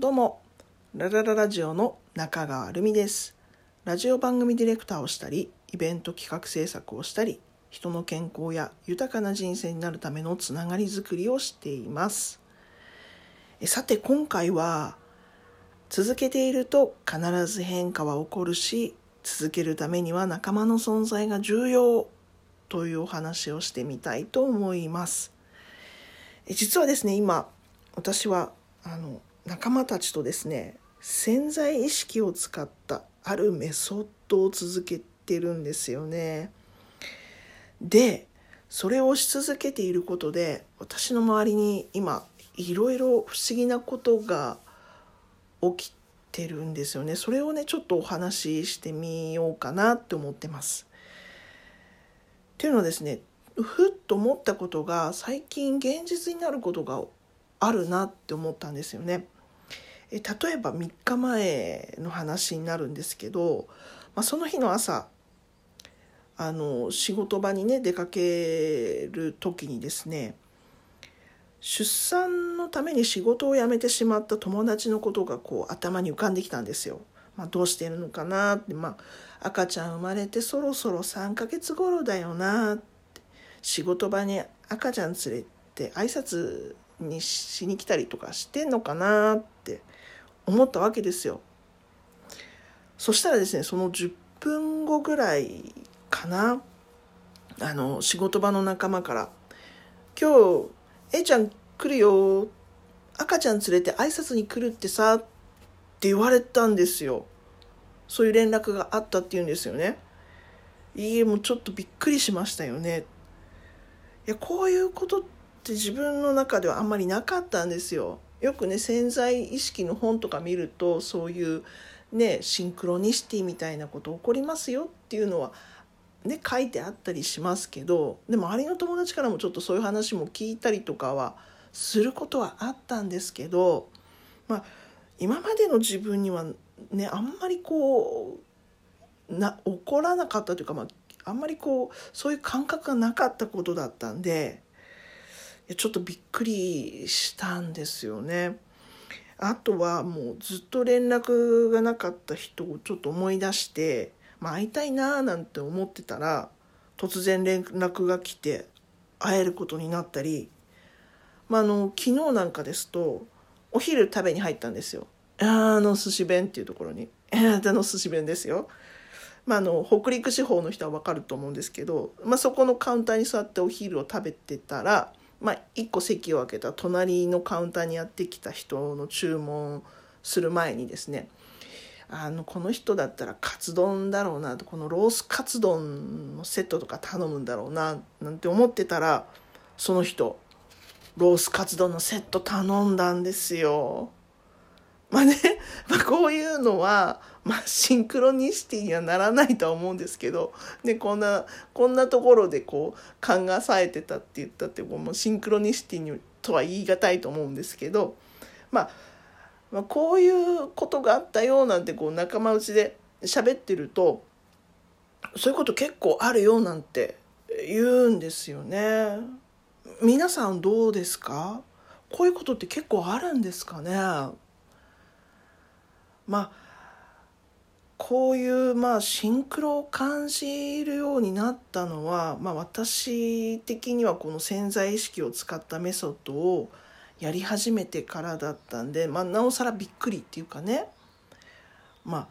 どうも、ララララジオの中川るみです。ラジオ番組ディレクターをしたり、イベント企画制作をしたり、人の健康や豊かな人生になるためのつながりづくりをしています。さて今回は、続けていると必ず変化は起こるし、続けるためには仲間の存在が重要というお話をしてみたいと思います。実はですね、今、私はあの仲間たちとですね潜在意識を使ったあるメソッドを続けてるんですよね。でそれをし続けていることで私の周りに今いろいろ不思議なことが起きてるんですよね。それをねちょっとお話ししてみようかなって思ってます。っていうのはですねふっと思ったことが最近現実になることがあるなって思ったんですよね。え例えば3日前の話になるんですけど、まあ、その日の朝あの仕事場にね出かける時にですね出産のために仕事を辞めてしまった友達のことがこう頭に浮かんできたんですよ。まあ、どうしてるのかなって、まあ、赤ちゃん生まれてそろそろ3ヶ月頃だよなって仕事場に赤ちゃん連れて挨拶にしに来たりとかしてんのかなって思ったわけですよ。そしたらですねその10分後ぐらいかなあの仕事場の仲間から「今日 A ちゃん来るよ赤ちゃん連れて挨拶に来るってさ」って言われたんですよ。そういう連絡があったっていうんですよね。いいえもうちょっとびっくりしましたよね。いやこういうことって自分の中ではあんまりなかったんですよ。よくね潜在意識の本とか見るとそういうねシンクロニシティみたいなこと起こりますよっていうのはね書いてあったりしますけどで周りの友達からもちょっとそういう話も聞いたりとかはすることはあったんですけどまあ今までの自分にはねあんまりこうな起こらなかったというかまああんまりこうそういう感覚がなかったことだったんでちょっとびっくりしたんですよね。あとはもうずっと連絡がなかった人をちょっと思い出して、まあ、会いたいなーなんて思ってたら突然連絡が来て会えることになったり、まあ、あの昨日なんかですとお昼食べに入ったんですよ。あの寿司弁っていうところに。あの寿司弁ですよ。まあ、あの北陸地方の人は分かると思うんですけど、まあ、そこのカウンターに座ってお昼を食べてたら、まあ、1個席を空けた隣のカウンターにやってきた人の注文する前にですねあのこの人だったらカツ丼だろうなとこのロースカツ丼のセットとか頼むんだろうななんて思ってたらその人ロースカツ丼のセット頼んだんですよ。まあね、まあ、こういうのは、まあ、シンクロニシティにはならないとは思うんですけど、ね、こんなこんなところでこう勘が冴えてたって言ったってもうシンクロニシティにとは言い難いと思うんですけど、まあ、まあこういうことがあったよなんてこう仲間内で喋ってるとそういうこと結構あるよなんて言うんですよね。皆さんどうですか？こういうことって結構あるんですかね？まあこういうまあシンクロを感じるようになったのは、まあ、私的にはこの潜在意識を使ったメソッドをやり始めてからだったんで、まあ、なおさらびっくりっていうかね。ま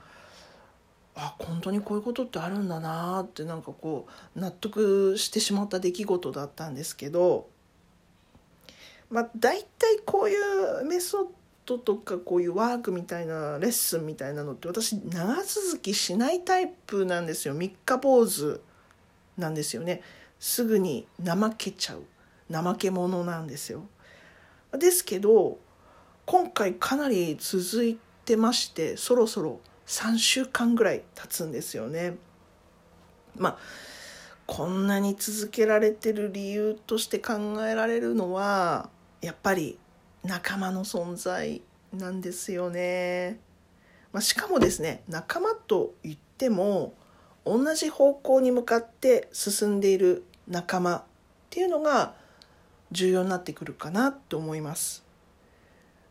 ああ本当にこういうことってあるんだなってなんかこう納得してしまった出来事だったんですけどまあ大体こういうメソッドとかこういうワークみたいなレッスンみたいなのって私長続きしないタイプなんですよ。三日坊主なんですよね。すぐに怠けちゃう。怠け者なんですよ。ですけど今回かなり続いてましてそろそろ3週間ぐらい経つんですよね。まあこんなに続けられてる理由として考えられるのはやっぱり仲間の存在なんですよね。まあ、しかもですね仲間といっても同じ方向に向かって進んでいる仲間っていうのが重要になってくるかなと思います。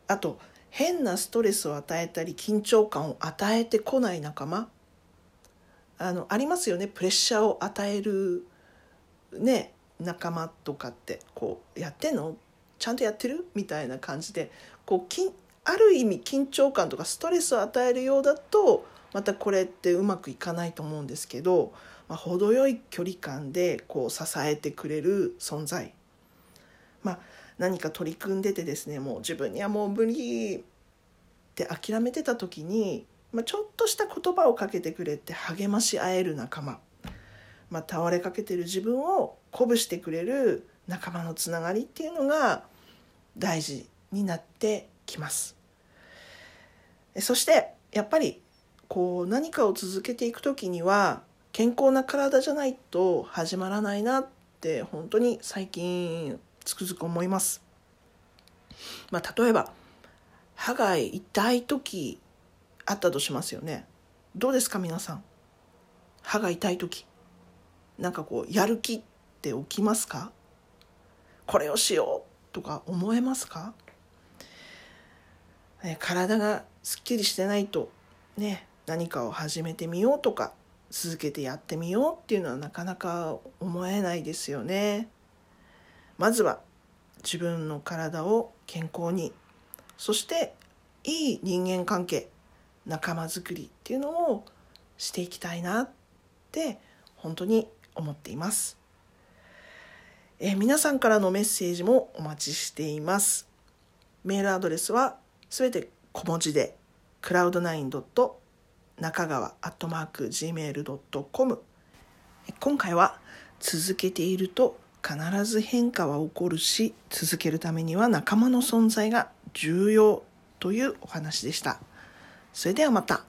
あと変なストレスを与えたり緊張感を与えてこない仲間あのありますよねプレッシャーを与えるね仲間とかってこうやってんのちゃんとやってる？みたいな感じでこうきある意味緊張感とかストレスを与えるようだとまたこれってうまくいかないと思うんですけど、まあ、程よい距離感でこう支えてくれる存在、まあ、何か取り組んでてですねもう自分にはもう無理って諦めてた時に、まあ、ちょっとした言葉をかけてくれて励まし合える仲間、まあ、倒れかけてる自分を鼓舞してくれる仲間のつながりっていうのが大事になってきます。そしてやっぱりこう何かを続けていく時には健康な体じゃないと始まらないなって本当に最近つくづく思います。まあ、例えば歯が痛い時あったとしますよね。どうですか皆さん？歯が痛い時なんかこうやる気って起きますか？これをしようとか思えますか？え体がすっきりしてないとね何かを始めてみようとか続けてやってみようっていうのはなかなか思えないですよね。まずは自分の体を健康にそしていい人間関係仲間づくりっていうのをしていきたいなって本当に思っています。え皆さんからのメッセージもお待ちしています。メールアドレスはすべて小文字で cloud9. 中川アットマーク gmail.com 今回は続けていると必ず変化は起こるし続けるためには仲間の存在が重要というお話でした。それではまた。